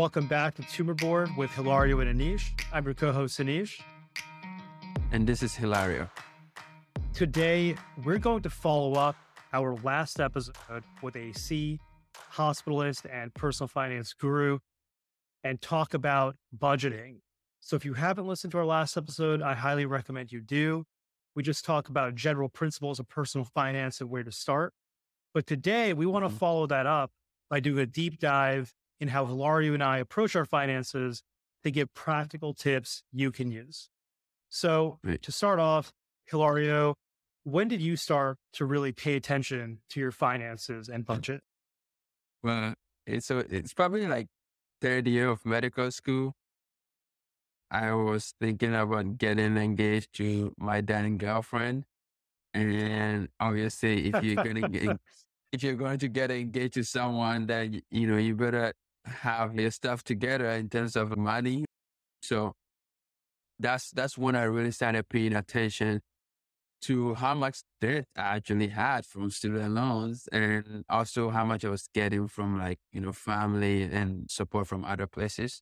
Welcome back to Tumor Board with Hilario and Anish. I'm your co-host Anish. And this is Hilario. Today, we're going to follow up our last episode with a C hospitalist and personal finance guru and talk about budgeting. So if you haven't listened to our last episode, I highly recommend you do. We just talk about general principles of personal finance and where to start. But today we want to mm-hmm. follow that up by doing a deep dive in how Hilario and I approach our finances to give practical tips you can use. So right. to start off, Hilario, when did you start to really pay attention to your finances and budget? Well, it's so it's probably like third year of medical school. I was thinking about getting engaged to my then girlfriend, and obviously, if you're gonna get if you're going to get engaged to someone, then you know you better have your stuff together in terms of money. So that's that's when I really started paying attention to how much debt I actually had from student loans and also how much I was getting from like, you know, family and support from other places.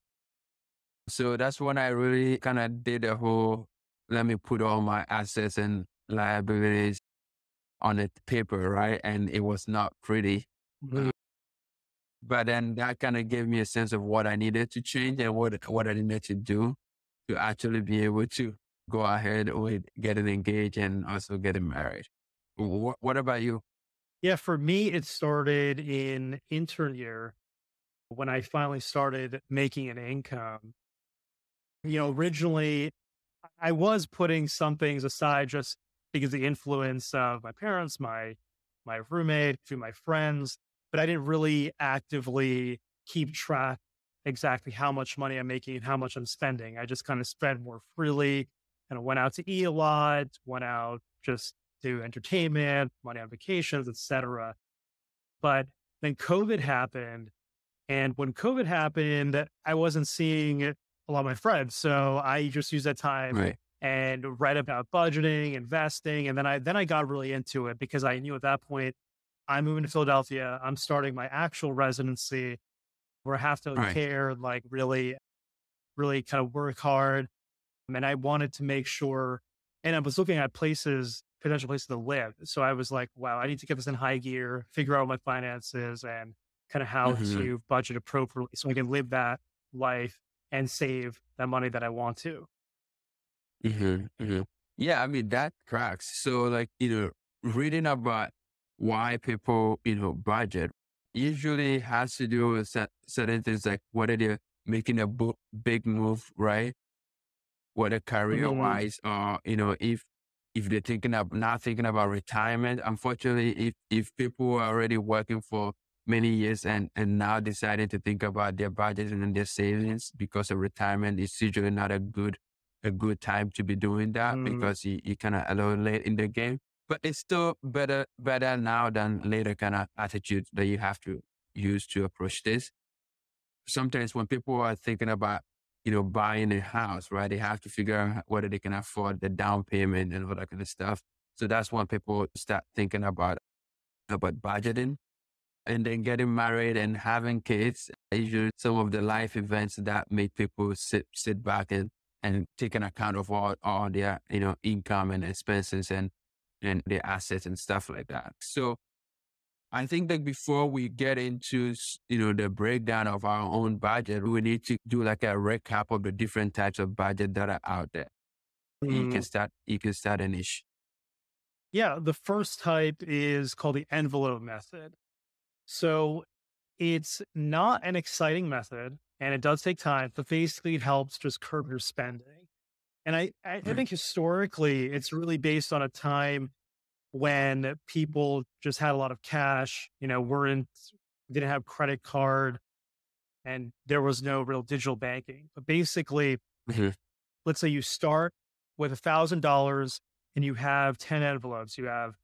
So that's when I really kind of did the whole, let me put all my assets and liabilities on a paper, right? And it was not pretty. Mm-hmm. But then that kind of gave me a sense of what I needed to change and what, what I needed to do to actually be able to go ahead with getting engaged and also getting married. What, what about you? Yeah, for me, it started in intern year when I finally started making an income. You know, originally I was putting some things aside just because the influence of my parents, my my roommate, a few of my friends, but I didn't really actively keep track exactly how much money I'm making and how much I'm spending. I just kind of spent more freely and I went out to eat a lot, went out just to entertainment, money on vacations, etc. But then COVID happened. And when COVID happened, I wasn't seeing a lot of my friends. So I just used that time right. and read about budgeting, investing. And then I then I got really into it because I knew at that point I'm moving to Philadelphia. I'm starting my actual residency where I have to right. care, like really, really kind of work hard. And I wanted to make sure, and I was looking at places, potential places to live. So I was like, wow, I need to get this in high gear, figure out my finances and kind of how mm-hmm. to budget appropriately so I can live that life and save that money that I want to. Mm-hmm. Mm-hmm. Yeah, I mean, that cracks. So, like, you know, reading about why people, you know, budget usually has to do with certain things like whether they're making a big move, right? Whether career mm-hmm. wise or, you know, if, if they're thinking of not thinking about retirement, unfortunately, if, if people are already working for many years and, and now deciding to think about their budgets and their savings because of retirement is usually not a good, a good time to be doing that mm. because you, you kind of a little late in the game but it's still better better now than later kind of attitude that you have to use to approach this. Sometimes when people are thinking about, you know, buying a house, right, they have to figure out whether they can afford the down payment and all that kind of stuff. So that's when people start thinking about about budgeting and then getting married and having kids. Usually some of the life events that make people sit sit back and and take an account of all, all their, you know, income and expenses and and their assets and stuff like that. So I think that before we get into, you know, the breakdown of our own budget, we need to do like a recap of the different types of budget that are out there. Mm. You can mm. start, you can start Anish. Yeah. The first type is called the envelope method. So it's not an exciting method and it does take time, but basically it helps just curb your spending. And I, I, I think historically, it's really based on a time when people just had a lot of cash, you know, weren't, didn't have credit card and there was no real digital banking. But basically, mm-hmm. let's say you start with a thousand dollars and you have 10 envelopes. You have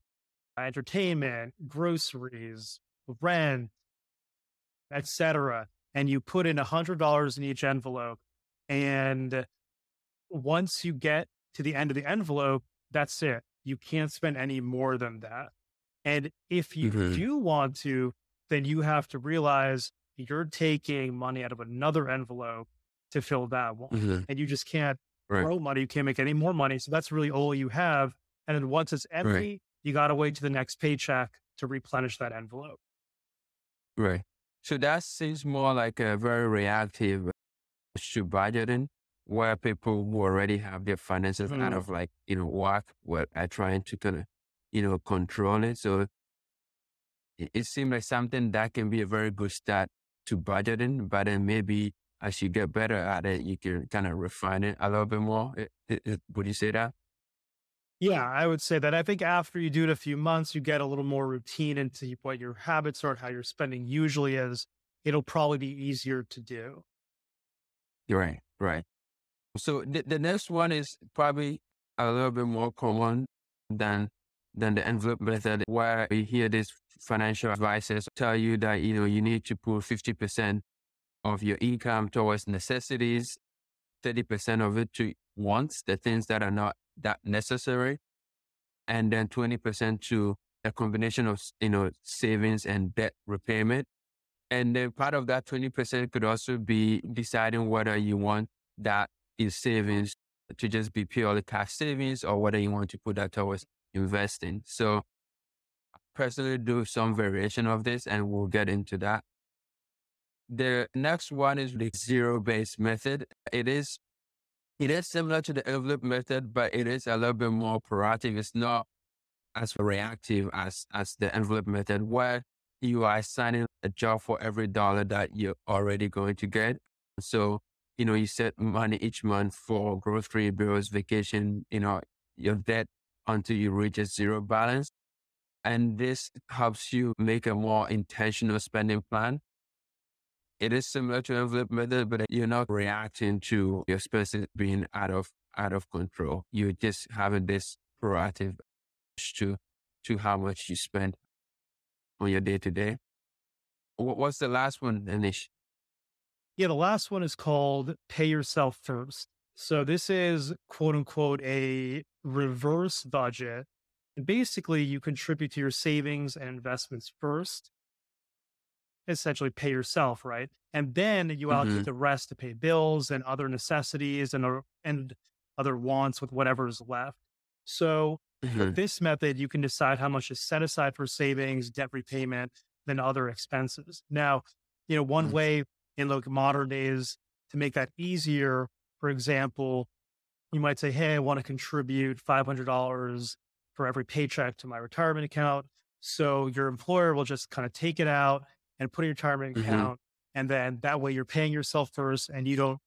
entertainment, groceries, rent, etc. And you put in a hundred dollars in each envelope and once you get to the end of the envelope, that's it. You can't spend any more than that. And if you mm-hmm. do want to, then you have to realize you're taking money out of another envelope to fill that one. hmm And you just can't Right. grow money. You can't make any more money. So that's really all you have. And then once it's empty, you got to wait to the next paycheck to replenish that envelope. Right. So that seems more like a very reactive to budgeting where people who already have their finances out Mhm. of like, you know, whack were are trying to kind of, you know, control it. So it, it seems like something that can be a very good start to budgeting, but then maybe as you get better at it, you can kind of refine it a little bit more. It- it- it- would you say that? Yeah, I would say that. I think after you do it a few months, you get a little more routine into what your habits are and how your spending usually is. It'll probably be easier to do. You're right, right. So the, the next one is probably a little bit more common than than the envelope method, where you hear these financial advisors tell you that you know you need to put fifty percent of your income towards necessities, thirty percent of it to wants, the things that are not that necessary, and then twenty percent to a combination of you know savings and debt repayment. And then part of that 20% could also be deciding whether you want that is savings to just be purely cash savings or whether you want to put that towards investing. So I personally do some variation of this and we'll get into that. The next one is the zero based method. It is it is similar to the envelope method, but it is a little bit more proactive. It's not as reactive as as the envelope method where you are assigning a job for every dollar that you're already going to get. So, you know, you set money each month for grocery bills, vacation, you know, your debt until you reach a zero balance. And this helps you make a more intentional spending plan. It is similar to envelope method, but you're not reacting to your expenses being out of out of control. You're just having this proactive to to how much you spend on your day to day. What's the last one, Anish? Yeah, the last one is called pay yourself first. So this is quote unquote a reverse budget. And basically you contribute to your savings and investments first. Essentially pay yourself, right? And then you allocate Mhm. the rest to pay bills and other necessities and uh, and other wants with whatever is left. So Mhm. with this method, you can decide how much is set aside for savings, debt repayment, than other expenses. Now, you know, one Mhm. way in like modern days to make that easier, for example, you might say, Hey, I want to contribute $500 for every paycheck to my retirement account. So your employer will just kind of take it out and put in your retirement Mhm. account. And then that way you're paying yourself first and you don't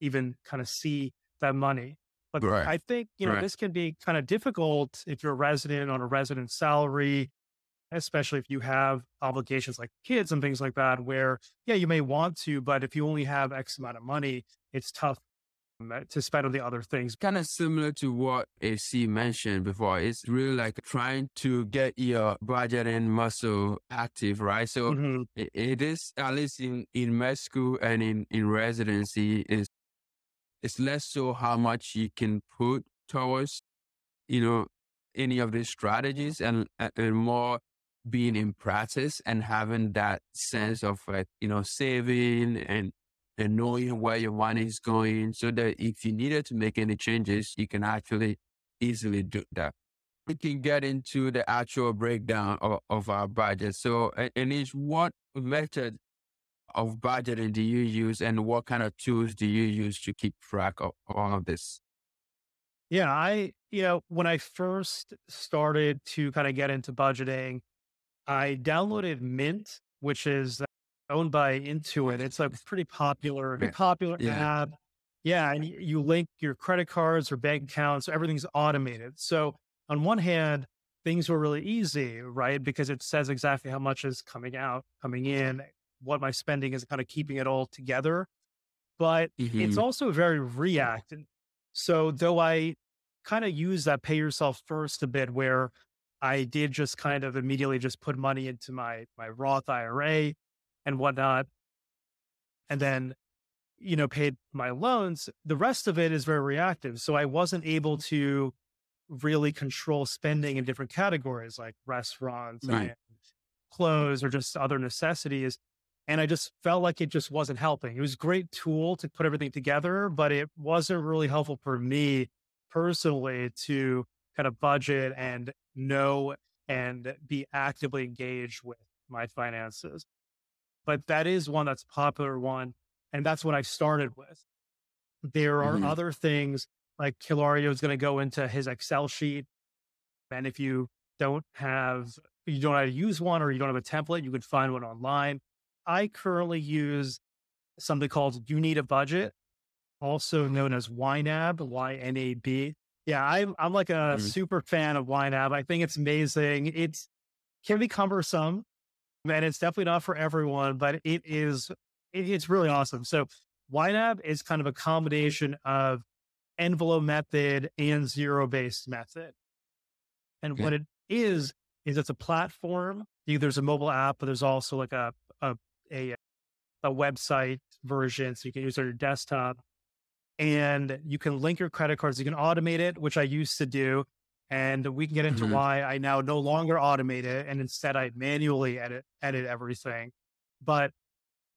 even kind of see that money. But Right. I think, you know, Right. this can be kind of difficult if you're a resident on a resident salary, especially if you have obligations like kids and things like that, where, yeah, you may want to, but if you only have X amount of money, it's tough um, to spend on the other things. Kind of similar to what AC mentioned before. It's really like trying to get your budgeting muscle active, right? So Mhm. it, it is at least in in med school and in in residency is it's less so how much you can put towards you know any of these strategies and and more being in practice and having that sense of like you know saving and and knowing where your money is going so that if you needed to make any changes you can actually easily do that. We can get into the actual breakdown of, of our budget. So Anish what method of budgeting do you use and what kind of tools do you use to keep track of all of this? Yeah, I, you know, when I first started to kind of get into budgeting, I downloaded Mint, which is owned by Intuit. It's a pretty popular, Yeah. popular Yeah. app. Yeah, and you link your credit cards or bank accounts, everything's automated. So on one hand, things were really easy, right? Because it says exactly how much is coming out, coming in, what my spending is, kind of keeping it all together. But it's Mhm. also very reactive. So though I kind of use that pay yourself first a bit where I did just kind of immediately just put money into my my Roth IRA and whatnot. And then, you know, paid my loans. The rest of it is very reactive. So I wasn't able mm-hmm. to really control spending in different categories like restaurants Right. and clothes or just other necessities And I just felt like it just wasn't helping. It was a great tool to put everything together, but it wasn't really helpful for me personally to kind of budget and know and be actively engaged with my finances. But that is one that's popular one. And that's what I started with. There are Mhm. other things like Hilario is going to go into his Excel sheet. And if you don't have, you don't know how to use one or you don't have a template, you could find one online. I currently use something called You Need a Budget, also known as YNAB, Y N A B. Yeah, I'm I'm like a Mhm. super fan of YNAB. I think it's amazing. It can be cumbersome, and it's definitely not for everyone, but it is it, it's really awesome. So YNAB is kind of a combination of envelope method and zero based method. And what it is is it's a platform. There's a mobile app, but there's also like a a a, a website version, so you can use it on your desktop. And you can link your credit cards. You can automate it, which I used to do. And we can get into Mhm. why I now no longer automate it, and instead I manually edit edit everything. But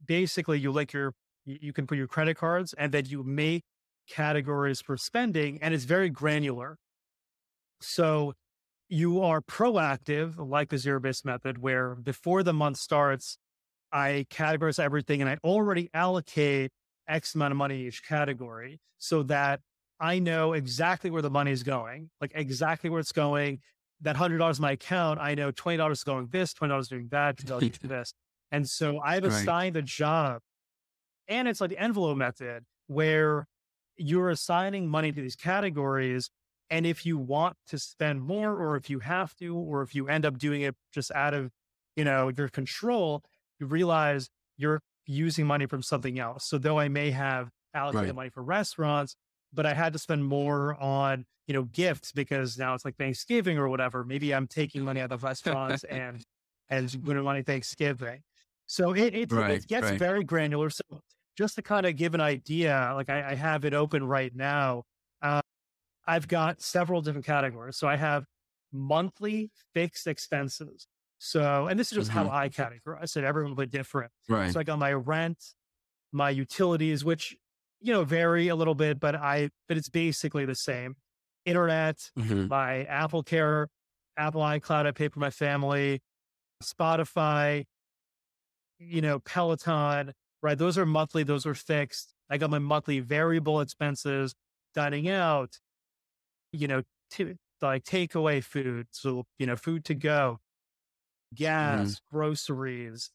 basically, you link your you you can put your credit cards, and then you make categories for spending, and it's very granular. So you are proactive, like the zero based method, where before the month starts, I categorize everything and I already allocate X amount of money in each category so that I know exactly where the money is going, like exactly where it's going. That hundred dollars in my account, I know twenty dollars is going this, twenty dollars doing that, twenty dollars doing this, and so I've Right. assigned a job, and it's like the envelope method where you're assigning money to these categories, and if you want to spend more, or if you have to, or if you end up doing it just out of you know your control, you realize you're using money from something else. So though I may have allocated Right. money for restaurants, but I had to spend more on, you know, gifts because now it's like Thanksgiving or whatever. Maybe I'm taking money out of restaurants and and putting money Thanksgiving. So it it, Right, it gets right. very granular. So just to kind of give an idea, like I, I have it open right now. Uh, I've got several different categories. So I have monthly fixed expenses. So, and this is just how I categorize it. Everyone will be different. Right. So I got my rent, my utilities, which, you know, vary a little bit, but I, but it's basically the same. Internet, Mhm. my Apple Care, Apple iCloud, I pay for my family, Spotify, you know, Peloton, right? Those are monthly, those are fixed. I got my monthly variable expenses, dining out, you know, to, like takeaway food. So, you know, food to go, gas, groceries,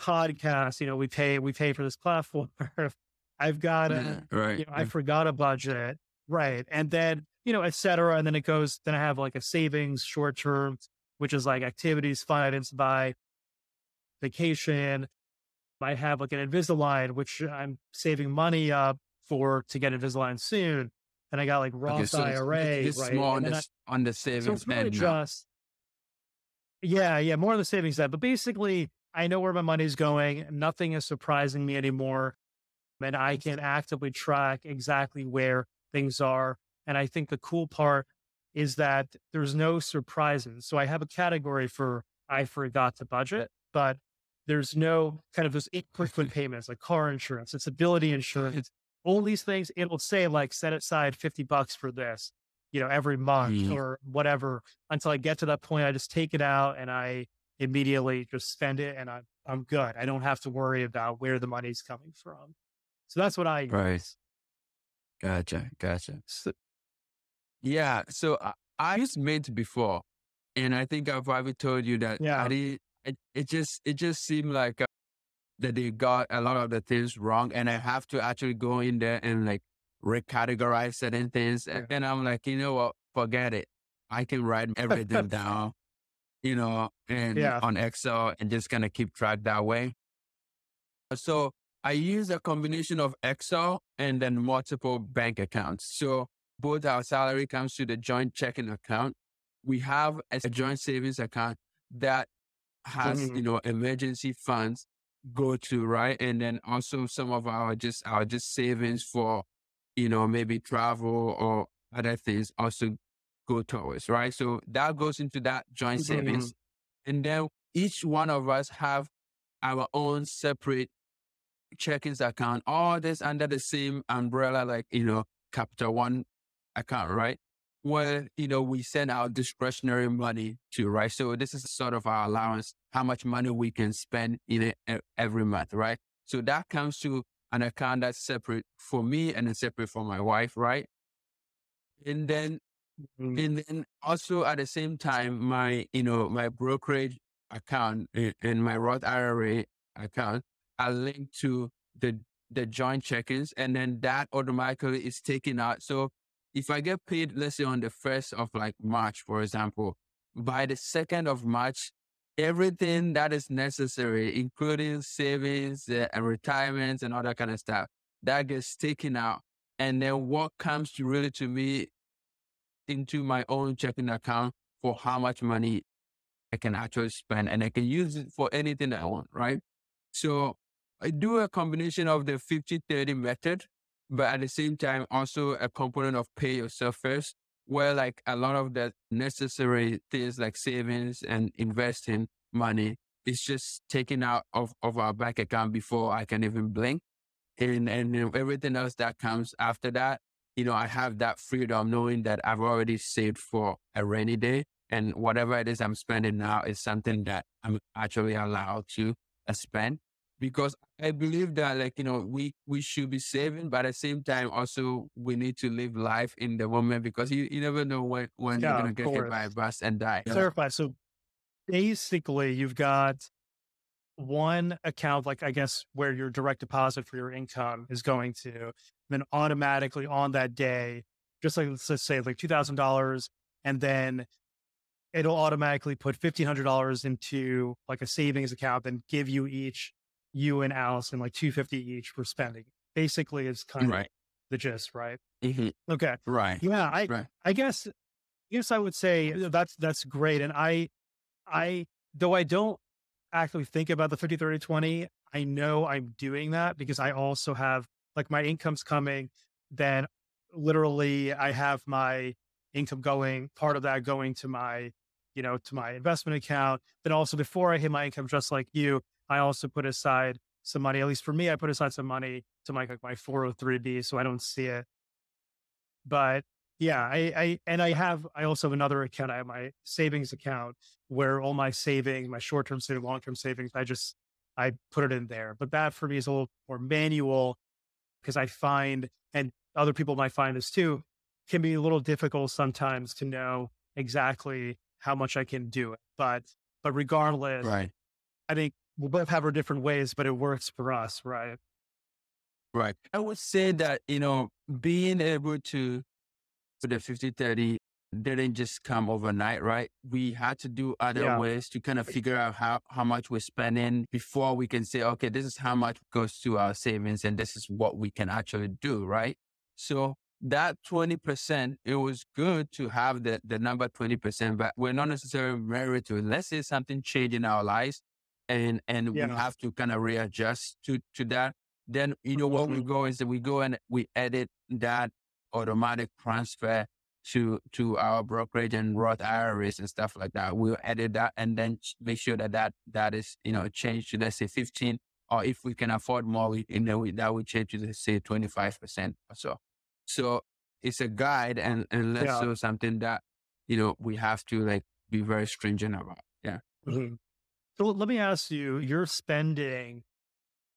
podcasts, you know, we pay, we pay for this platform. I've got a, Yeah, right. you know, I forgot a budget. Right. And then, you know, et cetera. And then it goes, then I have like a savings short term, which is like activities financed by vacation. I have like an Invisalign, which I'm saving money up for to get Invisalign soon. And I got like Roth Okay, so IRA. it's right. more on the, then on the so savings it's really just, yeah, yeah, more on the savings side. But basically, I know where my money's going. Nothing is surprising me anymore. And I can actively track exactly where things are. And I think the cool part is that there's no surprises. So I have a category for I forgot to budget, but there's no kind of those infrequent payments like car insurance, disability insurance, all these things. It'll say like set aside 50 bucks for this, you know, every month Mhm. or whatever. Until I get to that point, I just take it out and I immediately just spend it and I'm, I'm good. I don't have to worry about where the money's coming from. So that's what I use. Right. Gotcha. Gotcha. So, yeah. So I, I used Mint before, and I think I've probably told you that. Yeah. I did, it, it just it just seemed like uh, that they got a lot of the things wrong, and I have to actually go in there and like recategorize certain things, and Yeah. then I'm like, you know what? Forget it. I can write everything down, you know, and Yeah. on Excel, and just kind of keep track that way. So I use a combination of Excel and then multiple bank accounts. So both our salary comes to the joint checking account. We have a joint savings account that has, Mhm. you know, emergency funds go to, right? And then also some of our just our just savings for, you know, maybe travel or other things also go towards, right? So that goes into that joint Mhm. savings. And then each one of us have our own separate checkings account, all this under the same umbrella, like, you know, Capital One account, right? Where, you know, we send our discretionary money to, right? So this is sort of our allowance, how much money we can spend in it every month, right? So that comes to an account that's separate for me and then separate for my wife, right? And then, mm-hmm. and then also at the same time, my, you know, my brokerage account and my Roth IRA account are linked to the the joint check-ins and then that automatically is taken out. So if I get paid, let's say on the first of like March, for example, by the second of March, everything that is necessary, including savings uh, and retirements and all that kind of stuff, that gets taken out. And then what comes to really to me into my own checking account for how much money I can actually spend and I can use it for anything I want, right? So I do a combination of the 50 30 method, but at the same time, also a component of pay yourself first, where like a lot of the necessary things like savings and investing money is just taken out of, of our bank account before I can even blink. And, and you know, everything else that comes after that, you know, I have that freedom knowing that I've already saved for a rainy day. And whatever it is I'm spending now is something that I'm actually allowed to uh, spend because I believe that like, you know, we, we should be saving, but at the same time, also we need to live life in the moment because you, you never know when, when yeah, you're going to get hit by a bus and die. Clarify. So basically you've got one account, like I guess where your direct deposit for your income is going to, then automatically on that day, just like let's just say like $2,000 and then it'll automatically put $1,500 into like a savings account and give you each you and Allison like 250 each for spending. Basically, it's kind right. of the gist, right? Mm-hmm. Okay. Right. Yeah. I, right. I guess, yes, I would say that's, that's great. And I, I, though I don't actually think about the 50, 30, 20, I know I'm doing that because I also have like my income's coming, then literally I have my income going, part of that going to my, you know, to my investment account. Then also before I hit my income, just like you, I also put aside some money. At least for me, I put aside some money to my like my 403b, so I don't see it. But yeah, I, I and I have I also have another account. I have my savings account where all my savings, my short term savings, long term savings, I just I put it in there. But that for me is a little more manual because I find, and other people might find this too, can be a little difficult sometimes to know exactly how much I can do it. But but regardless, right. I think we'll both have our different ways, but it works for us, right? Right. I would say that, you know, being able to for the 50 30 didn't just come overnight, right? We had to do other yeah. ways to kind of figure out how, how much we're spending before we can say, okay, this is how much goes to our savings and this is what we can actually do, right? So that 20%, it was good to have the, the number 20%, but we're not necessarily married to it. Let's say something changed in our lives and and yeah. we have to kind of readjust to to that. Then you know what we mm-hmm. go is that we go and we edit that automatic transfer to to our brokerage and Roth IRAs and stuff like that. We'll edit that and then make sure that that that is you know changed to let's say fifteen, or if we can afford more, we you know we, that would change to let's say twenty five percent or so. So it's a guide and and let's yeah. something that you know we have to like be very stringent about. Yeah. Mm-hmm. So let me ask you, you're spending,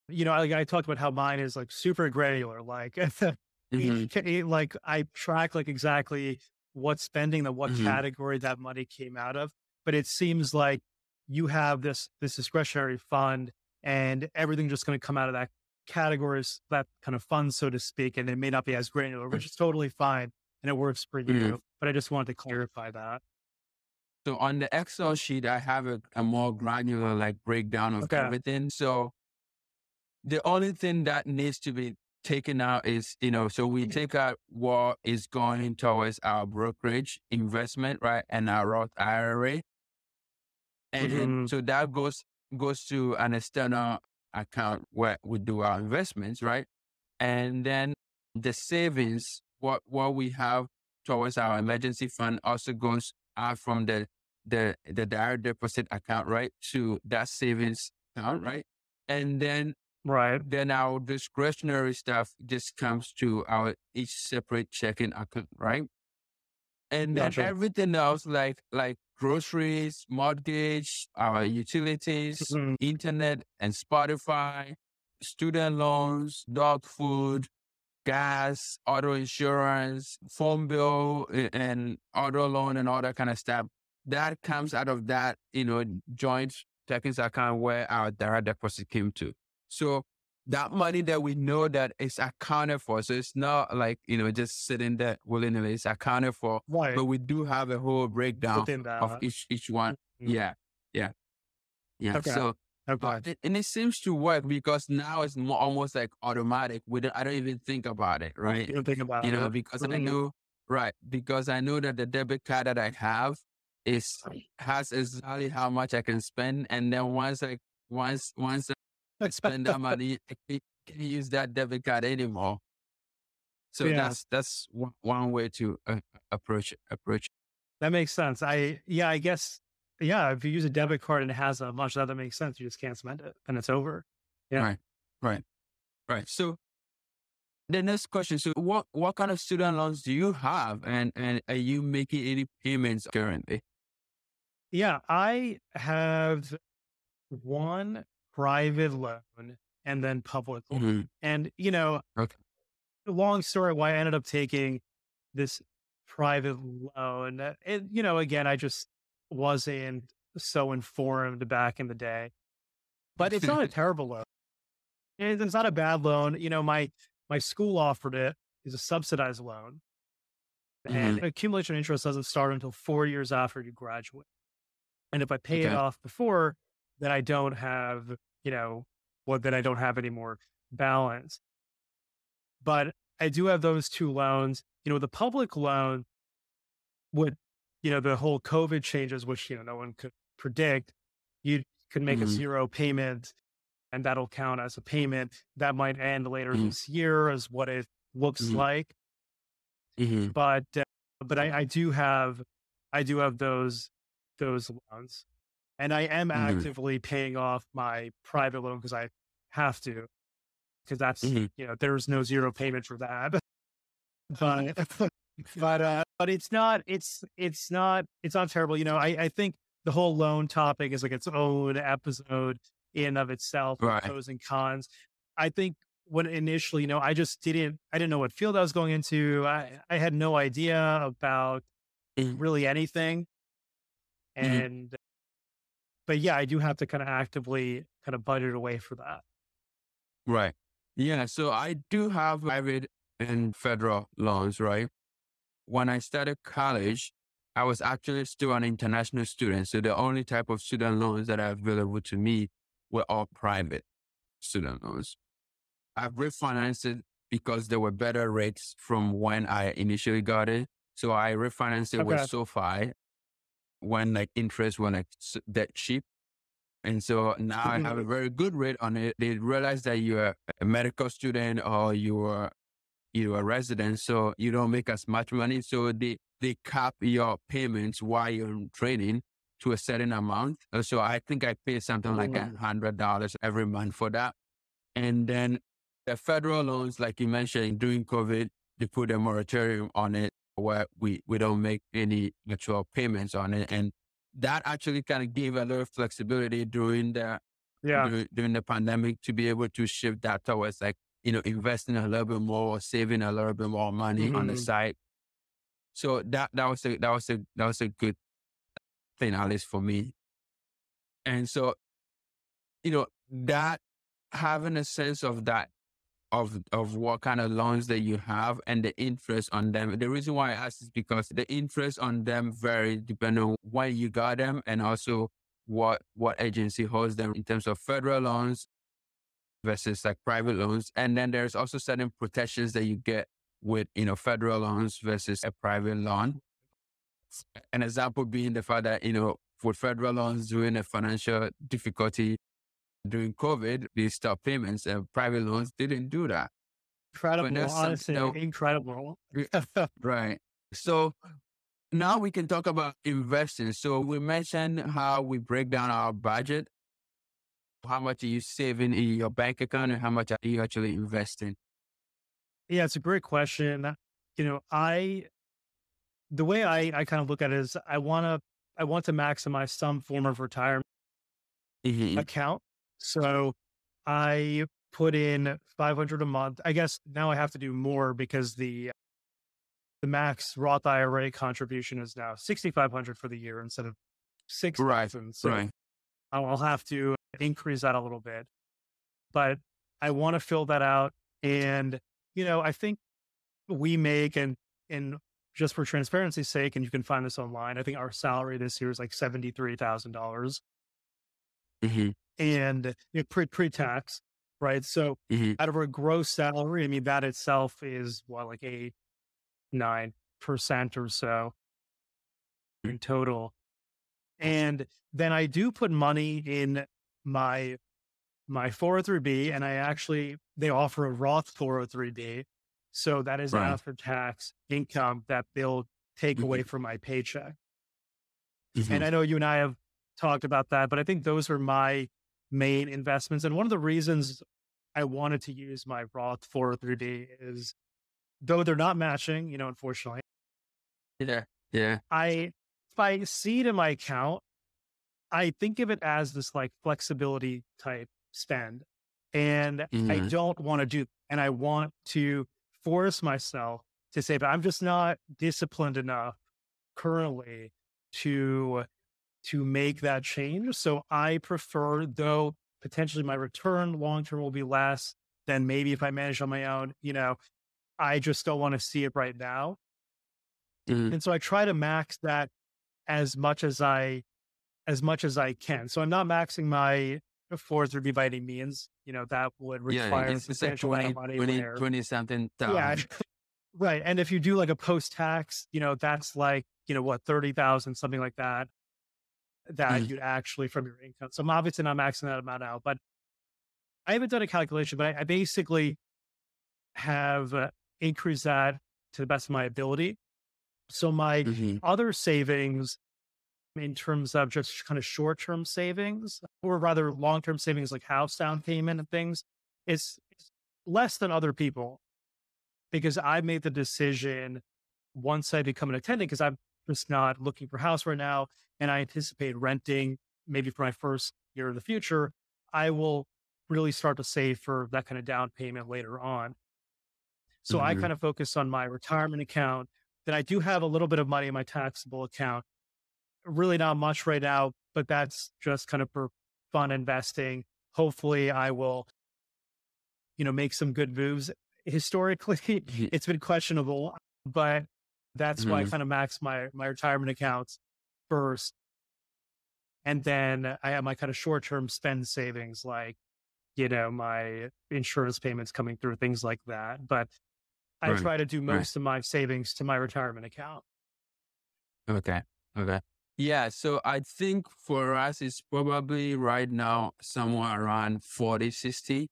you know, like I talked about how mine is like super granular, like, mm-hmm. like I track like exactly what spending, the what mm-hmm. category that money came out of. But it seems like you have this, this discretionary fund and everything just going to come out of that categories, that kind of fund, so to speak. And it may not be as granular, which is totally fine. And it works for you. Mm-hmm. But I just wanted to clarify that. So on the Excel sheet, I have a, a more granular like breakdown of okay. everything. So the only thing that needs to be taken out is, you know, so we take out what is going towards our brokerage investment, right? And our Roth IRA. And mm-hmm. so that goes, goes to an external account where we do our investments, right? And then the savings, what, what we have towards our emergency fund also goes out from the the the direct deposit account, right, to that savings account, right? And then Right. then our discretionary stuff just comes to our each separate checking account, right? And then Gotcha. everything else like like groceries, mortgage, our utilities, Mhm. internet and Spotify, student loans, dog food, gas, auto insurance, phone bill, and auto loan and all that kind of stuff. That comes out of that, you know, joint checking account where our direct deposit came to. So that money that we know that is accounted for. So it's not like, you know, just sitting there willy nilly. It's accounted for, Right. but we do have a whole breakdown of each, each one. Mhm. Yeah. Yeah. Yeah. Okay. So, Okay. uh, and it seems to work because now it's more, almost like automatic. We don't, I don't even think about it, right? You don't think about You know, it. because I Mhm. know, right? Because I know that the debit card that I have is has exactly how much I can spend, and then once I once once I spend that money, I can't can't use that debit card anymore. So Yeah. that's that's one, one way to uh, approach it, approach. it. That makes sense. I yeah, I guess yeah. If you use a debit card and it has a much, that makes sense. You just can't spend it, and it's over. Yeah. Right, right, right. So the next question: So what what kind of student loans do you have, and and are you making any payments currently? Yeah, I have one private loan and then public loan. Mhm. And you know, Okay. long story why I ended up taking this private loan. And you know, again, I just wasn't so informed back in the day. But it's not a terrible loan. It- It's not a bad loan. You know, my my school offered it is a subsidized loan. And mm-hmm. accumulation interest doesn't start until four years after you graduate. And if I pay it off before, then I don't have, you know, what then I don't have any more balance. But I do have those two loans. You know, the public loan would, you know, the whole COVID changes, which, you know, no one could predict, you could make a Mhm. zero payment and that'll count as a payment. That might end later Mhm. this year as what it looks Mhm. like Mhm. but uh, but I, I do have I do have those those loans, and I am Mhm. actively paying off my private loan because I have to because that's Mhm. you know there's no zero payment for that. but but uh, but it's not it's it's not it's not terrible. You know I I think the whole loan topic is like its own episode in of itself, Right. pros and cons. I think when initially, you know, I just didn't, I didn't know what field I was going into. I, I had no idea about Mhm. really anything. Mhm. And, but yeah, I do have to kind of actively kind of budget away for that. Right. Yeah. So I do have private and federal loans, right? When I started college, I was actually still an international student. So the only type of student loans that are available to me were all private student loans. I've refinanced it because there were better rates from when I initially got it. So I refinanced it with Okay. SoFi when like interest were like that cheap. And so now I have a mm-hmm. very good rate on it. They realize that you're a medical student or you're you're a resident, so you don't make as much money. So they they cap your payments while you're in training to a certain amount. Uh, So I think I pay something like a hundred dollars every month for that. And then the federal loans, like you mentioned, during COVID, they put a moratorium on it where we, we don't make any actual payments on it. And that actually kind of gave a little flexibility during the Yeah. during, during the pandemic to be able to shift that towards like, you know, investing a little bit more saving a little bit more money on the Mhm. side. So that, that was a, that was a, that was a good thing, at least for me. And so, you know, that having a sense of that, of, of what kind of loans that you have and the interest on them. The reason why I ask is because the interest on them vary depending on when you got them and also what, what agency holds them in terms of federal loans versus like private loans. And then there's also certain protections that you get with, you know, federal loans versus a private loan. An example being the fact that, you know, for federal loans during a financial difficulty during COVID, they stopped payments and private loans didn't do that. Incredible. Honestly, no- incredible. Right. So now we can talk about investing. So we mentioned how we break down our budget How much are you saving in your bank account and how much are you actually investing? Yeah, it's a great question. You know, I the way I, I kind of look at it is I wanna I want to maximize some form of retirement Mhm. account. So I put in 500 a month. I guess now I have to do more because the the max Roth IRA contribution is now 6500 for the year instead of 6000. So Right. I'll have to increase that a little bit. But I want to fill that out and you know, I think we make and and just for transparency's sake and you can find this online, I think our salary this year is like $73,000 Mhm. and you know, pre pre tax, right? So Mhm. out of our gross salary, I mean that itself is what like eight, nine percent or so in total. And then I do put money in my my 403b, and I actually they offer a Roth 403b, so that is Right. after tax income that they'll take Mhm. away from my paycheck. Mhm. And I know you and I have talked about that, but I think those are my main investments. And one of the reasons I wanted to use my Roth 403b is though they're not matching, you know, unfortunately, Yeah. Yeah. I if I see it in my account, I think of it as this like flexibility type spend. And I Mhm. don't want to do and I want to force myself to say, but I'm just not disciplined enough currently to to make that change. So I prefer, though potentially my return long term will be less than maybe if I manage on my own, you know, I just don't want to see it right now. Mhm. And so I try to max that as much as I as much as I can. So I'm not maxing my 403b by any means. You know, that would require It's, it's like substantial 20, money 20, 20 something yeah. Right. And if you do like a post tax, you know, that's like, you know, what, 30,000, something like that, that Mhm. you'd actually from your income. So I'm obviously not maxing that amount out, but I haven't done a calculation, but I, I basically have uh, increased that to the best of my ability. So my Mhm. other savings in terms of just kind of short term savings or rather long term savings like house down payment and things is is less than other people because I made the decision once I become an attendant because I'm just not looking for a house right now and I anticipate renting maybe for my first year in the future. I will really start to save for that kind of down payment later on. So I Mhm. kind of focus on my retirement account. Then I do have a little bit of money in my taxable account. Really not much right now, but that's just kind of for fun investing. Hopefully I will, you know, make some good moves. Historically, it's been questionable, but that's why I Mhm. kind of max my my retirement accounts first. And then I have my kind of short term spend savings, like, you know, my insurance payments coming through, things like that. But I Right, try to do right. most of my savings to my retirement account. Okay. Okay. Yeah. So I think for us, it's probably right now somewhere around 40, 60.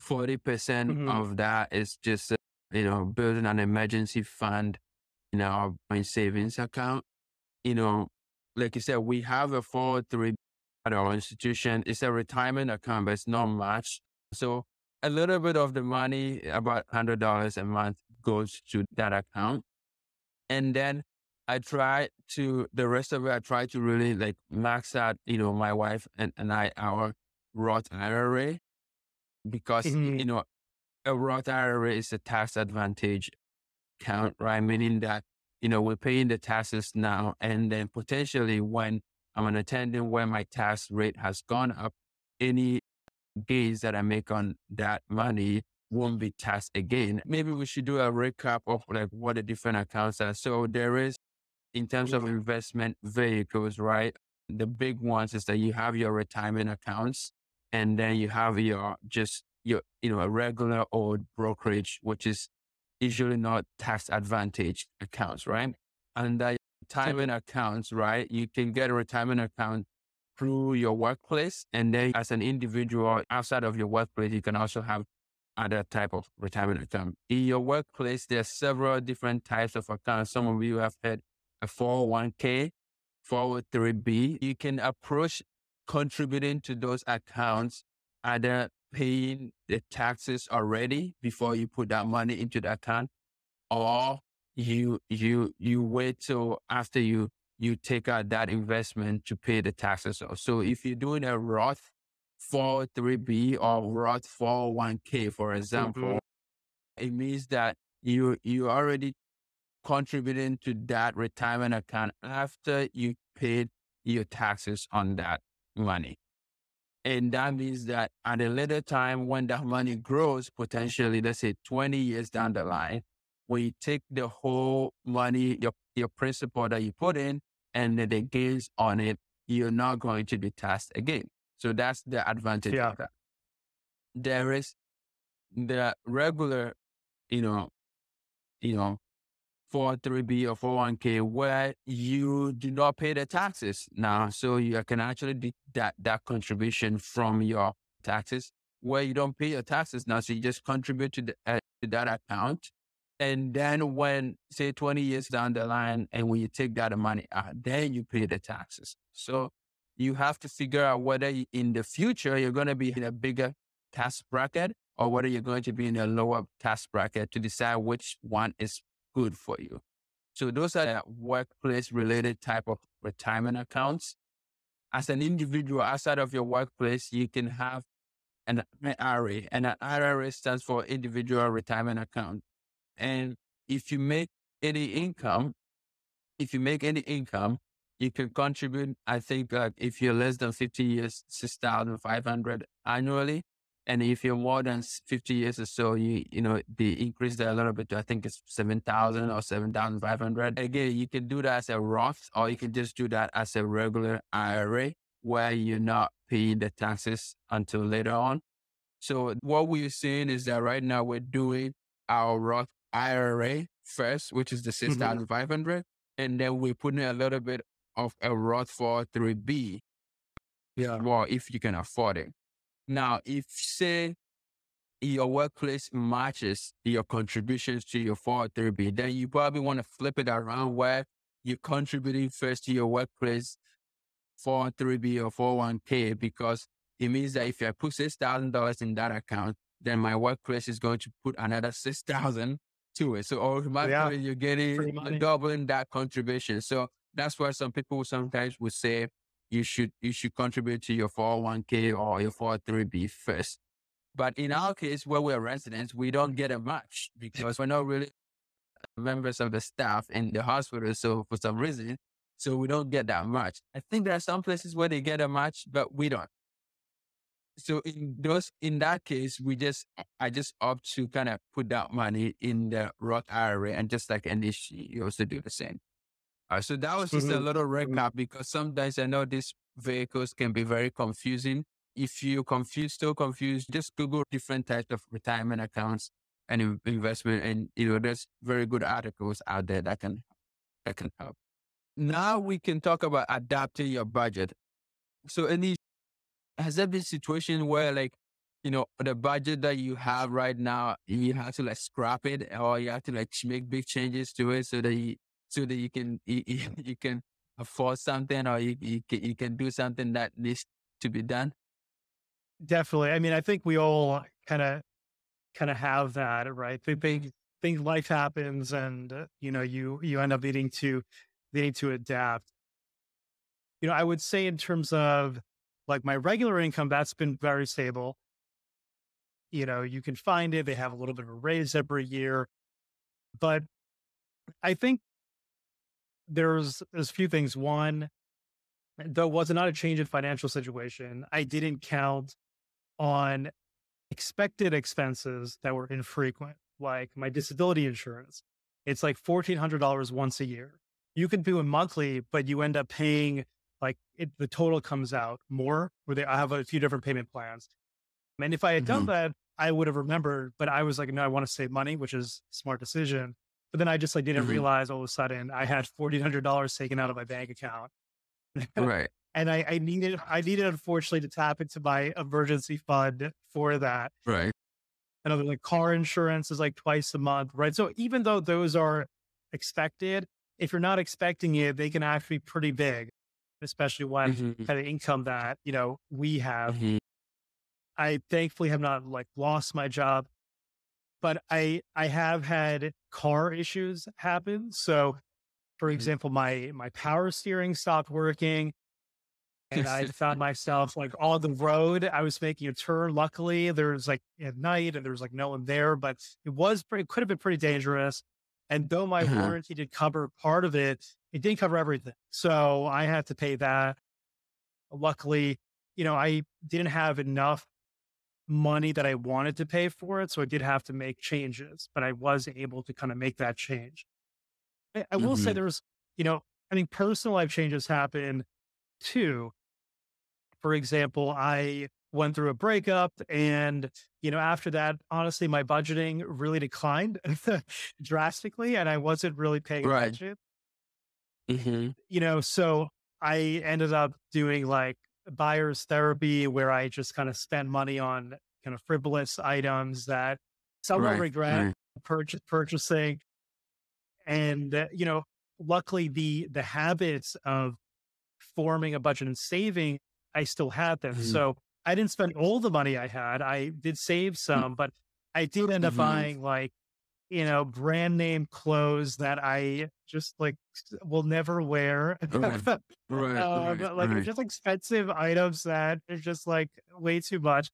40% Mhm. of that is just, uh, you know, building an emergency fund in our joint savings account. You know, like you said, we have a 403 at our institution. It's a retirement account, but it's not much. So a little bit of the money, about $100 a month goes to that account. And then I try to, the rest of it, I try to really like max out, you know, my wife and, and I, our Roth IRA because, Mhm. you know, a Roth IRA is a tax advantage account, right? Meaning that, you know, we're paying the taxes now and then potentially when I'm an attendant where my tax rate has gone up, any gains that I make on that money won't be taxed again. Maybe we should do a recap of like what the different accounts are. So there is, in terms of investment vehicles, right? The big ones is that you have your retirement accounts and then you have your just your, you know, a regular old brokerage, which is usually not tax advantage accounts, right? And the retirement accounts, right? You can get a retirement account through your workplace. And then as an individual outside of your workplace, you can also have other type of retirement account. In your workplace, there are several different types of accounts. Some of you have had a 401k, 403b. You can approach contributing to those accounts, either paying the taxes already before you put that money into the account, or you you you wait till after you you take out that investment to pay the taxes off. So if you're doing a Roth 403b or Roth 401k, for example, mm-hmm. it means that you you already contributing to that retirement account after you paid your taxes on that money. And that means that at a later time, when that money grows, potentially, let's say 20 years down the line, when you take the whole money, your, your principal that you put in, and the gains on it, you're not going to be taxed again. So that's the advantage yeah. of that. There is the regular, you know, you know, 403b or 401k where you do not pay the taxes now. So you can actually that, that contribution from your taxes where you don't pay your taxes now. So you just contribute to, the, uh, to that account. And then when, say, 20 years down the line, and when you take that money out, then you pay the taxes. So you have to figure out whether in the future you're going to be in a bigger tax bracket or whether you're going to be in a lower tax bracket to decide which one is good for you. So those are uh, workplace related type of retirement accounts. As an individual outside of your workplace, you can have an IRA and an IRA stands for individual retirement account. And if you make any income, if you make any income, you can contribute, I think, like if you're less than 50 years, 6,500 annually. And if you're more than 50 years or so, you, you know, the increase that a little bit to, I think it's 7,000 or 7,500. Again, you can do that as a Roth or you can just do that as a regular IRA where you're not paying the taxes until later on. So what we're seeing is that right now we're doing our Roth IRA first, which is the 6,500. Mm-hmm. And then we're putting a little bit of a Roth 403B. Yeah. Well, if you can afford it. Now, if say your workplace matches your contributions to your 403b, then you probably want to flip it around where you're contributing first to your workplace 403b or 401k because it means that if I put $6,000 in that account, then my workplace is going to put another 6000 to it. So automatically yeah. you're getting doubling that contribution. So that's why some people sometimes would say you should you should contribute to your 401k or your 403b first. But in our case, where we're residents, we don't get a match because we're not really members of the staff in the hospital. So for some reason, so we don't get that much. I think there are some places where they get a match, but we don't. So in those, in that case, we just, I just opt to kind of put that money in the Roth IRA and just like NHG, you also do the same. Uh, so that was just mm-hmm. a little recap because sometimes I know these vehicles can be very confusing. If you're confused, still confused, just Google different types of retirement accounts and investment. And, you know, there's very good articles out there that can, that can help. Now we can talk about adapting your budget. So any, has there been situation where like, you know, the budget that you have right now, you have to like scrap it or you have to like make big changes to it so that you, so that you can you, you can afford something or you, you can, you can do something that needs to be done? Definitely i mean i think we all kind of kind of have that right? Things things life happens and uh, you know you you end up needing to needing to adapt. You know i would say in terms of like my regular income that's been very stable. You know you can find it they have a little bit of a raise every year but i think there's there's a few things. One, there was not a change in financial situation. I didn't count on expected expenses that were infrequent, like my disability insurance. It's like fourteen hundred dollars once a year. You can do it monthly, but you end up paying like it, the total comes out more. Where they, I have a few different payment plans, and if I had mm-hmm. done that, I would have remembered. But I was like, no, I want to save money, which is smart decision. But then I just like didn't mm-hmm. realize all of a sudden I had forty hundred dollars taken out of my bank account. right. And I, I needed I needed unfortunately to tap into my emergency fund for that. Right. And like car insurance is like twice a month, right? So even though those are expected, if you're not expecting it, they can actually be pretty big. especially when Mhm. kind of income that, you know, we have. Mhm. I thankfully have not like lost my job, but I I have had car issues happen. So for Mhm. example, my my power steering stopped working and I found myself like on the road. I was making a turn. Luckily, there was like at night and there was like no one there, but it was pretty, it could have been pretty dangerous. And though my Uh-huh. warranty did cover part of it, it didn't cover everything. So I had to pay that. Luckily, you know, I didn't have enough money that I wanted to pay for it. So I did have to make changes, but I was able to kind of make that change. I, I will say Mhm. there was, you know, I think personal life changes happen too. For example, I went through a breakup and, you know, after that, honestly, my budgeting really declined drastically and I wasn't really paying Right. attention Mhm. you know, so I ended up doing like buyer's therapy where I just kind of spend money on kind of frivolous items that some will regret Right. purchase, purchasing. And, uh, you know, luckily the, the habits of forming a budget and saving, I still had them. Mhm. So I didn't spend all the money I had. I did save some, but I did end up Mhm. buying like you know, brand name clothes that I just like will never wear. Right. Right. um, right, like right. just expensive items that are just like way too much.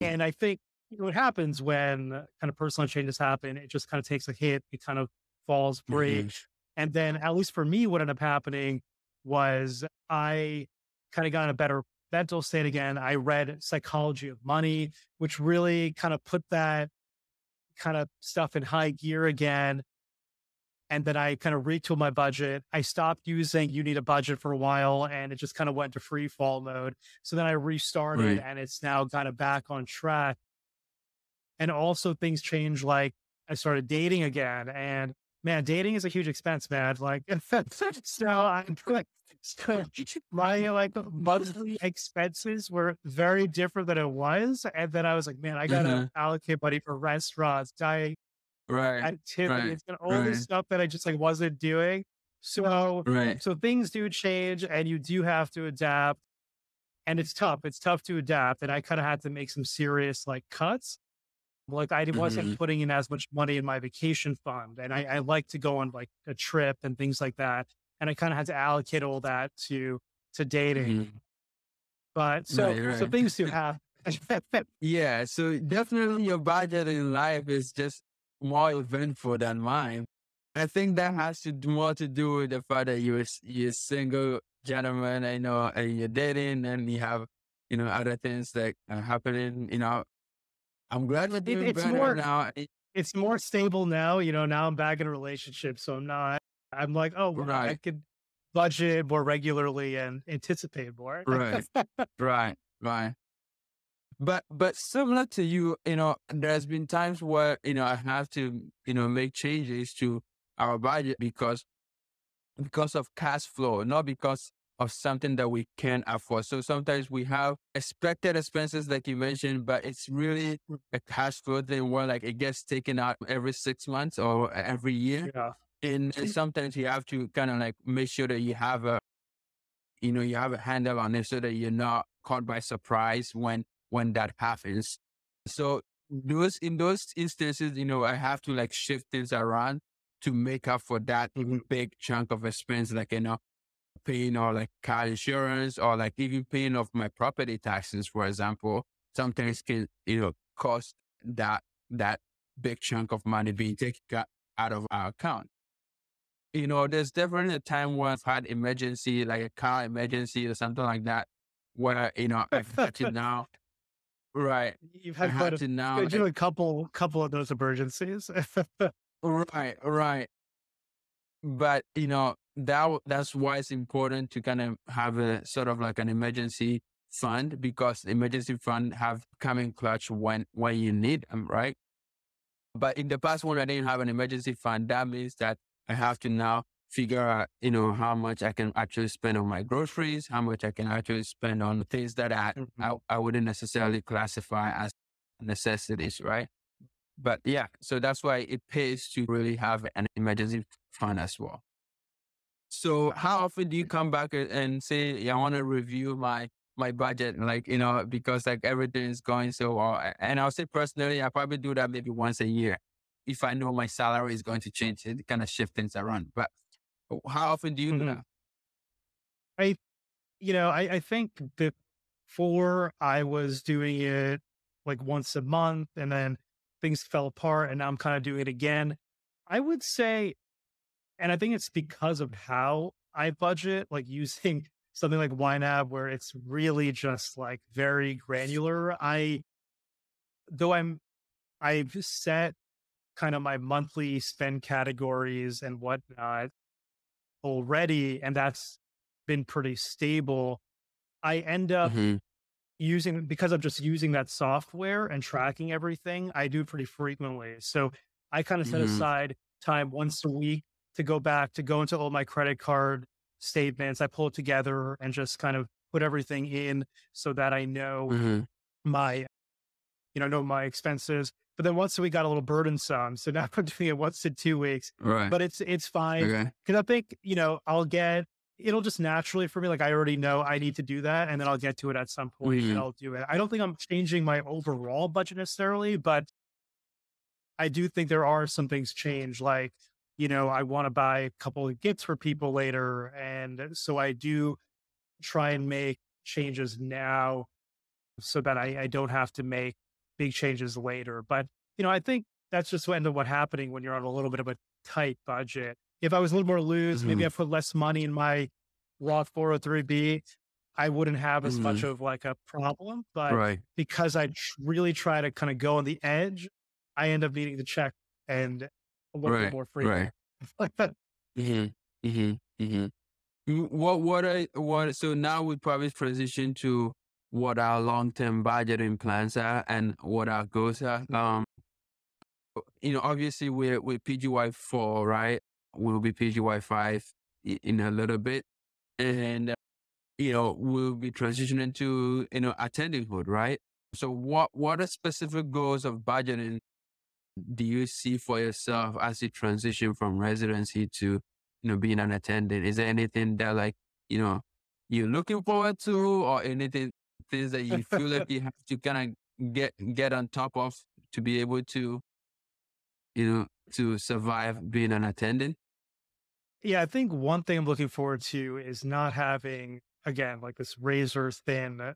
And I think you know, what happens when kind of personal changes happen, it just kind of takes a hit. It kind of falls free. Mhm. And then, at least for me, what ended up happening was I kind of got in a better mental state again. I read Psychology of Money, which really kind of put that kind of stuff in high gear again. And then I kind of retooled my budget. I stopped using you need a budget for a while and it just kind of went to free fall mode. So then I restarted Right. and it's now kind of back on track. And also things changed like I started dating again and man, dating is a huge expense, man. Like so I'm like so my like monthly expenses were very different than it was. And then I was like, man, I gotta Mhm. allocate money for restaurants, diet Right. activities, and all right. this stuff that I just like wasn't doing. So Right. so things do change and you do have to adapt. And it's tough. It's tough to adapt. And I kind of had to make some serious like cuts. Like I wasn't Mhm. putting in as much money in my vacation fund. And I, I like to go on like a trip and things like that. And I kind of had to allocate all that to to dating. Mhm. But so Right, so things do happen. Yeah. So definitely your budget in life is just more eventful than mine. I think that has to do more to do with the fact that you're you're single gentleman, I know, and you're dating, and you have, you know, other things that are happening. You know, I'm glad we're doing it's better more- now. Eh it's more stable now. You know, now I'm back in a relationship. So I'm not I'm like, oh well, I could budget more regularly and anticipate more. Right. Right, right. But but similar to you, you know, there's been times where, you know, I have to, you know, make changes to our budget because because of cash flow, not because of something that we can afford. So sometimes we have expected expenses like you mentioned, but it's really a cash flow thing where like it gets taken out every six months or every year. yeah. And and sometimes you have to kind of like make sure that you have a, you know, you have a handle on it so that you're not caught by surprise when when that happens. So those in those instances, you know, I have to like shift things around to make up for that mm-hmm. big chunk of expense, like you know, paying or like car insurance or like even paying off my property taxes, for example. Sometimes can you know cost that that big chunk of money being taken out of our account. You know, there's definitely a time where I've had emergency, like a car emergency or something like that, where you know I've had to now, right? You've I had quite had a, to now, you do a couple couple of those emergencies. Right, right. But you know that that's why it's important to kind of have a sort of like an emergency fund because emergency fund have come in clutch when when you need them, right? But in the past, when I didn't have an emergency fund, that means that I have to now figure out, you know, how much I can actually spend on my groceries, how much I can actually spend on things that I mm-hmm. I, I wouldn't necessarily classify as necessities, right? But yeah, so that's why it pays to really have an emergency fund as well. So how often do you come back and say, yeah, I want to review my my budget, like, you know, because like everything is going so well. And I'll say personally, I probably do that maybe once a year. If I know my salary is going to change, it kind of shift things around. But how often do you mm-hmm. do that? I, you know, I, I think before I was doing it like once a month and then things fell apart and now I'm kind of doing it again. I would say, and I think it's because of how I budget, like using something like YNAB where it's really just like very granular. I, though I'm, I've set kind of my monthly spend categories and whatnot already, and that's been pretty stable. I end up mm-hmm. using because I'm just using that software and tracking everything. I do pretty frequently, so I kind of set mm-hmm. aside time once a week to go back to go into all my credit card statements. I pull it together and just kind of put everything in so that I know mm-hmm. my, you know, know my expenses. But then once we got a little burdensome, so now I'm doing it once in two weeks. Right. But it's it's fine because okay. I think you know I'll get it'll just naturally for me like I already know I need to do that, and then I'll get to it at some point mm-hmm. and I'll do it. I don't think I'm changing my overall budget necessarily, but I do think there are some things change like you know, I want to buy a couple of gifts for people later. And so I do try and make changes now so that I, I don't have to make big changes later. But, you know, I think that's just what end up what happening when you're on a little bit of a tight budget. If I was a little more loose, mm-hmm. maybe I put less money in my Roth 403b, I wouldn't have as mm-hmm. much of like a problem. But right. because I tr- really try to kind of go on the edge, I end up needing to check and a little right, bit more. Right. mm-hmm, mm-hmm, mm-hmm. What what I what so now we probably transition to what our long term budgeting plans are and what our goals are. Um, you know, obviously we're we're PGY four, right? We'll be PGY five in a little bit, and uh, you know we'll be transitioning to you know attending hood, right? So what what are specific goals of budgeting do you see for yourself as you transition from residency to, you know, being an attendant? Is there anything that like, you know, you're looking forward to or anything, things that you feel like you have to kind of get, get on top of to be able to, you know, to survive being an attendant? Yeah, I think one thing I'm looking forward to is not having, again, like this razor thin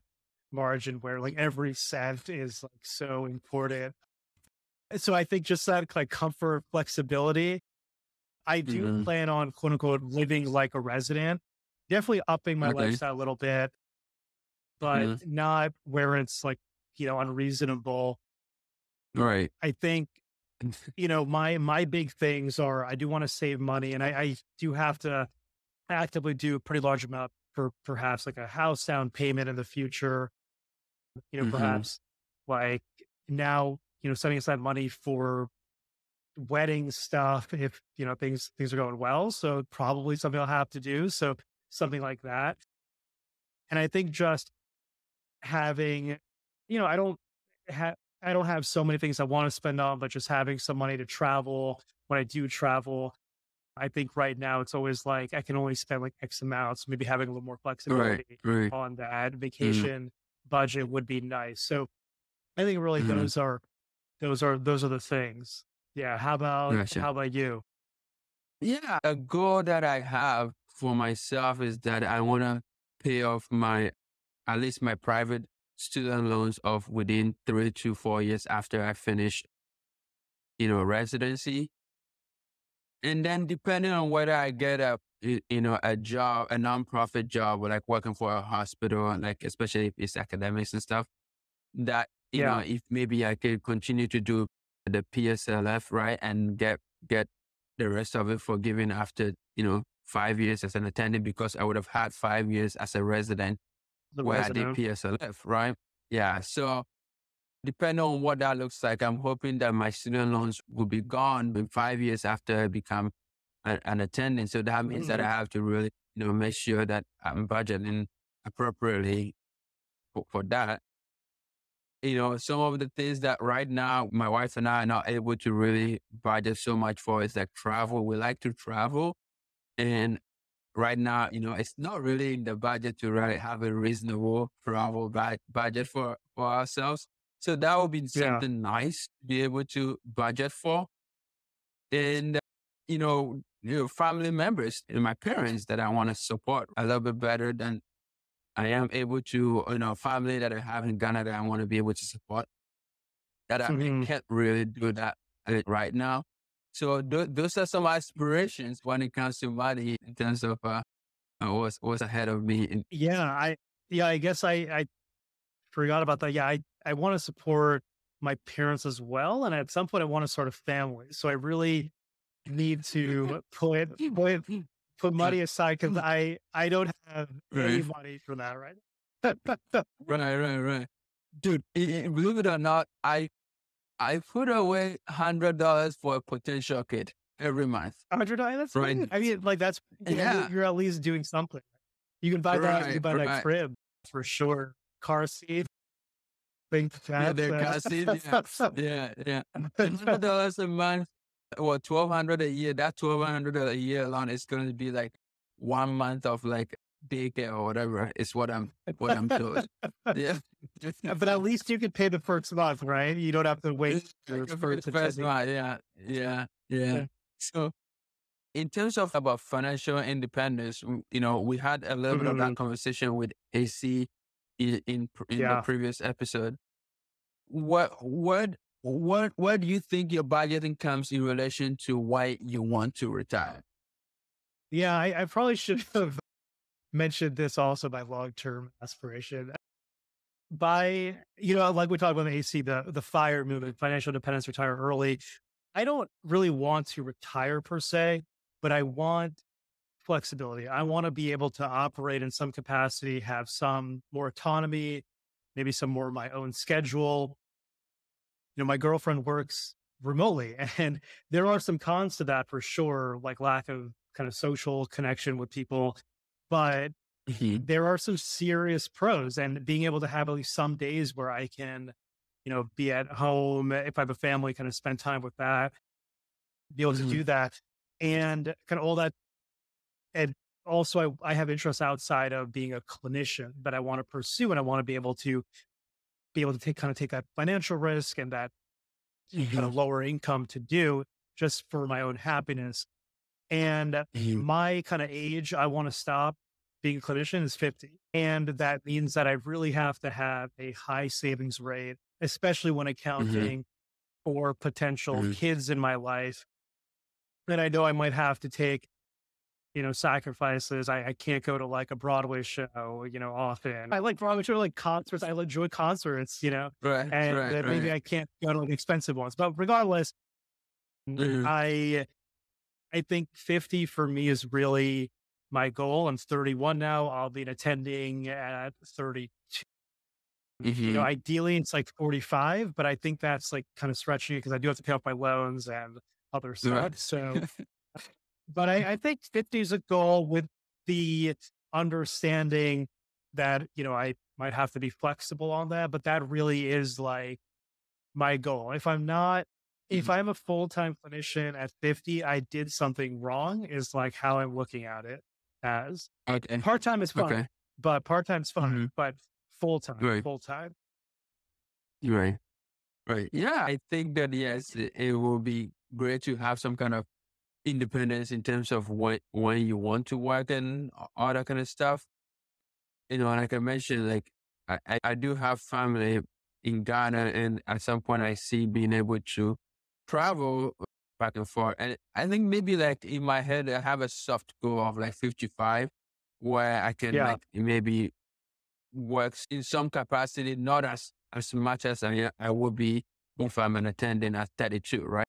margin where like every cent is like so important. So I think just that like comfort, flexibility. I do mm-hmm. plan on quote unquote living like a resident, definitely upping my okay. lifestyle a little bit, but mm-hmm. not where it's like, you know, unreasonable. Right. I think, you know, my my big things are I do want to save money and I, I do have to actively do a pretty large amount for perhaps like a house down payment in the future. You know, mm-hmm. perhaps like now you know, setting aside money for wedding stuff if, you know, things, things are going well. So probably something I'll have to do. So something like that. And I think just having, you know, I don't have, I don't have so many things I want to spend on, but just having some money to travel when I do travel. I think right now it's always like I can only spend like X amounts, maybe having a little more flexibility right, right. on that mm-hmm. vacation mm. budget would be nice. So I think really mm. those are those are those are the things. Yeah. How about gotcha. how about you? Yeah, a goal that I have for myself is that I want to pay off my at least my private student loans off within three to four years after I finish, you know, residency. And then depending on whether I get a you know a job, a nonprofit job, or like working for a hospital, like especially if it's academics and stuff, that you yeah. know, if maybe I could continue to do the PSLF, right? And get, get the rest of it forgiven after, you know, five years as an attendant because I would have had five years as a resident the where resident. I did PSLF, right? Yeah. So depending on what that looks like, I'm hoping that my student loans will be gone in five years after I become a, an attendant. So that means mm-hmm. that I have to really, you know, make sure that I'm budgeting appropriately for, for that you know, some of the things that right now my wife and I are not able to really budget so much for is like travel. We like to travel. And right now, you know, it's not really in the budget to really have a reasonable travel bu- budget for, for ourselves. So that would be something yeah. nice to be able to budget for. And, uh, you know, you know, family members and my parents that I want to support a little bit better than I am able to, you know, family that I have in Ghana that I want to be able to support. That I mm-hmm. can't really do that uh, right now. So th- those are some aspirations when it comes to money in terms of uh, uh what's what's ahead of me. yeah, I yeah, I guess I I forgot about that. Yeah, I I want to support my parents as well, and at some point I want to start a family. So I really need to put put put money aside because I I don't have right. any money for that right. right, right, right, dude. Believe it or not, I I put away hundred dollars for a potential kid every month. Hundred dollars, right? Good. I mean, like that's yeah. You're, at least doing something. You can buy that. You can buy right. that crib for sure. Car seat. Think that. Yeah, car seat. Yeah, yeah. yeah. Hundred dollars a month. Well, twelve hundred a year. That twelve hundred a year alone is going to be like one month of like daycare or whatever is what I'm what I'm told. yeah. but at least you can pay the first month, right? You don't have to wait for the first month. Yeah, yeah, yeah. So in terms of about financial independence, you know, we had a little mm-hmm. bit of that mm-hmm. conversation with AC in in, in yeah. the previous episode. What what what where do you think your budgeting comes in relation to why you want to retire? Yeah, I, I probably should have mentioned this also by long term aspiration. By, you know, like we talked about the AC, the, the FIRE movement, financial independence, retire early. I don't really want to retire per se, but I want flexibility. I want to be able to operate in some capacity, have some more autonomy, maybe some more of my own schedule. Know, my girlfriend works remotely and there are some cons to that for sure, like lack of kind of social connection with people but mm-hmm. there are some serious pros and being able to have at least some days where I can, you know, be at home if I have a family, kind of spend time with that, be able mm-hmm. to do that and kind of all that. And also I, I have interests outside of being a clinician that I want to pursue and I want to be able to be able to take kind of take that financial risk and that mm-hmm. kind of lower income to do just for my own happiness. And mm-hmm. my kind of age, I want to stop being a clinician is 50. And that means that I really have to have a high savings rate, especially when mm-hmm. accounting mm-hmm. for potential mm-hmm. kids in my life. And I know I might have to take, you know, sacrifices. I, I can't go to like a Broadway show, you know, often. I like Broadway show, like concerts. I enjoy concerts, you know, right, and right, maybe right. I can't go to like expensive ones. But regardless, mm-hmm. I I think 50 for me is really my goal. I'm 31 now. I'll be attending at 32. Mm-hmm. You know, mm-hmm. ideally it's like 45, but I think that's like kind of stretching because I do have to pay off my loans and other stuff. Right. So, but I, I think 50 is a goal with the understanding that, you know, I might have to be flexible on that, but that really is like my goal. If I'm not if mm-hmm. I'm a full time clinician at 50, I did something wrong, is like how I'm looking at it as. Okay. Part time is fun, okay. but part time is fun, mm-hmm. but full time, right. full time. Right. Right. Yeah. I think that, yes, it, it will be great to have some kind of independence in terms of when, when you want to work and all that kind of stuff. You know, like I mentioned, like I, I do have family in Ghana and at some point I see being able to travel back and forth. And I think maybe like in my head, I have a soft goal of like 55 where I can yeah. like maybe work in some capacity, not as, as much as I, I would be if I'm an attendant at 32, right?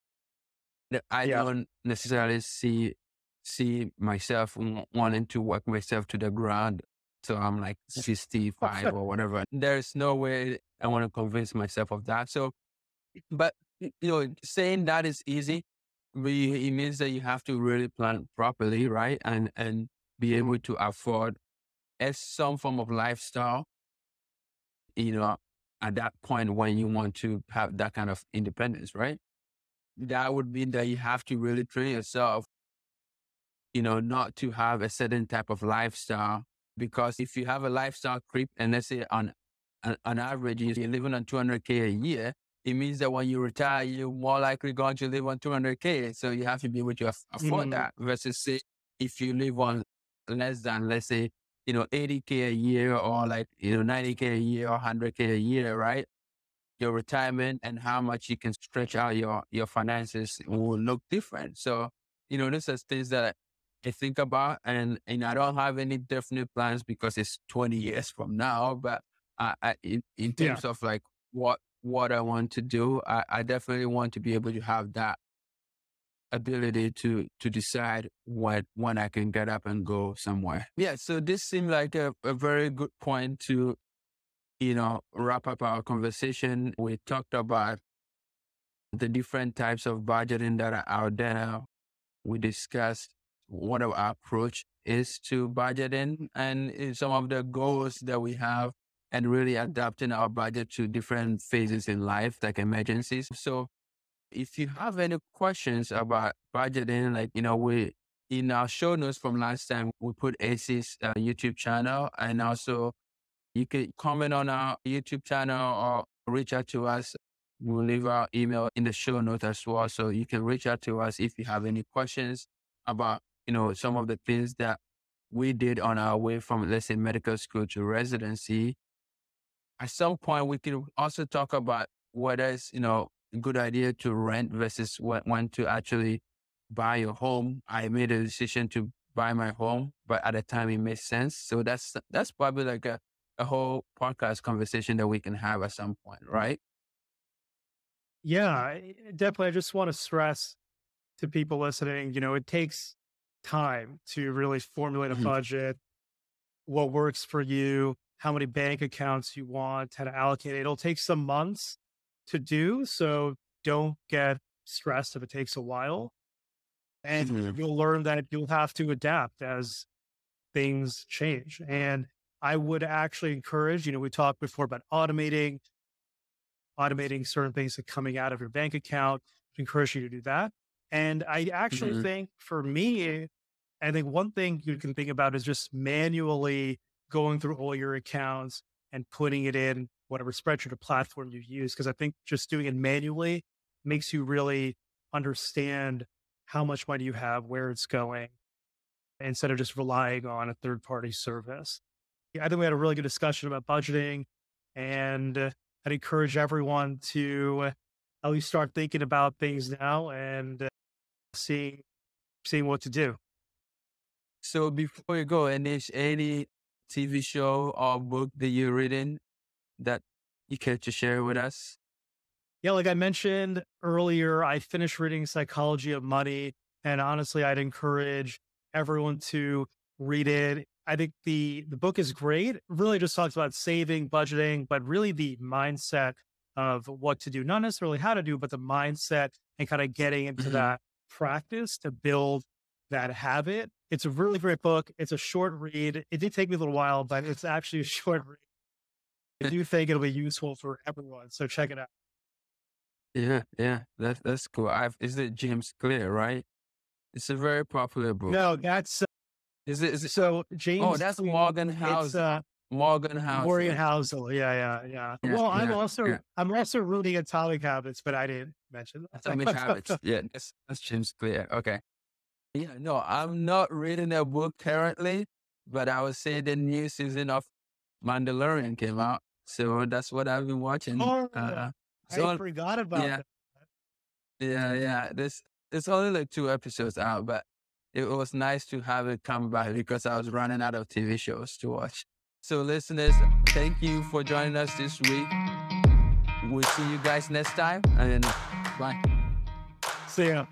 I yeah. don't necessarily see, see myself wanting to work myself to the ground. So I'm like 65 or whatever. There's no way I want to convince myself of that. So, but you know, saying that is easy, but it means that you have to really plan properly, right? And and be able to afford as some form of lifestyle, you know, at that point when you want to have that kind of independence, right? That would mean that you have to really train yourself you know, not to have a certain type of lifestyle. Because if you have a lifestyle creep, and let's say on on average you're living on 200k a year, it means that when you retire, you're more likely going to live on 200k. So you have to be able to afford mm-hmm. that. Versus say if you live on less than, let's say, you know, 80k a year or like you know 90k a year or 100k a year, right? Your retirement and how much you can stretch out your your finances will look different. So you know, this is things that I think about, and and I don't have any definite plans because it's 20 years from now. But I, I in, in terms yeah. of like what what I want to do, I, I definitely want to be able to have that ability to to decide what when I can get up and go somewhere. Yeah, so this seemed like a, a very good point to, you know, wrap up our conversation. We talked about the different types of budgeting that are out there. We discussed what our approach is to budgeting and some of the goals that we have and really adapting our budget to different phases in life, like emergencies. So if you have any questions about budgeting, like, you know, we, in our show notes from last time, we put AC's uh, YouTube channel and also you can comment on our YouTube channel or reach out to us. We'll leave our email in the show note as well. So you can reach out to us if you have any questions about you know, some of the things that we did on our way from, let's say, medical school to residency. At some point, we can also talk about whether it's, you know, a good idea to rent versus when to actually buy a home. I made a decision to buy my home, but at the time it made sense. So that's, that's probably like a, a whole podcast conversation that we can have at some point, right? Yeah, definitely. I just want to stress to people listening, you know, it takes time to really formulate a mm-hmm. budget, what works for you, how many bank accounts you want, how to allocate it. It'll take some months to do. So don't get stressed if it takes a while. And mm-hmm. you'll learn that you'll have to adapt as things change. And I would actually encourage, you know, we talked before about automating, automating certain things that coming out of your bank account. I encourage you to do that. And I actually mm-hmm. think for me, I think one thing you can think about is just manually going through all your accounts and putting it in whatever spreadsheet or platform you use. Cause I think just doing it manually makes you really understand how much money you have, where it's going, instead of just relying on a third party service. I think we had a really good discussion about budgeting and uh, I'd encourage everyone to uh, at least start thinking about things now and uh, seeing seeing what to do. So before you go, any any TV show or book that you're reading that you care to share with us? Yeah, like I mentioned earlier, I finished reading Psychology of Money, and honestly, I'd encourage everyone to read it. I think the the book is great. It really just talks about saving, budgeting, but really the mindset of what to do, not necessarily how to do, but the mindset and kind of getting into mm-hmm. that practice to build that habit. It's a really great book. It's a short read. It did take me a little while, but it's actually a short read. I do think it'll be useful for everyone. So check it out. Yeah, yeah, that's that's cool. I've, is it James Clear, right? It's a very popular book. No, that's uh, is it? Is it? So James. Oh, that's Morgan House. Uh, Morgan House. Morgan Housel. Yeah, yeah, yeah. yeah well, I'm also yeah. I'm also reading Atomic Habits, but I didn't mention that. Atomic Habits. Yeah, that's, that's James Clear. Okay. Yeah, no, I'm not reading a book currently, but I would say the new season of Mandalorian came out. So that's what I've been watching. Oh, uh, so, I forgot about yeah, that. Yeah, yeah. This it's only like two episodes out, but it was nice to have it come back because I was running out of TV shows to watch. So, listeners, thank you for joining us this week. We'll see you guys next time, and bye. See ya.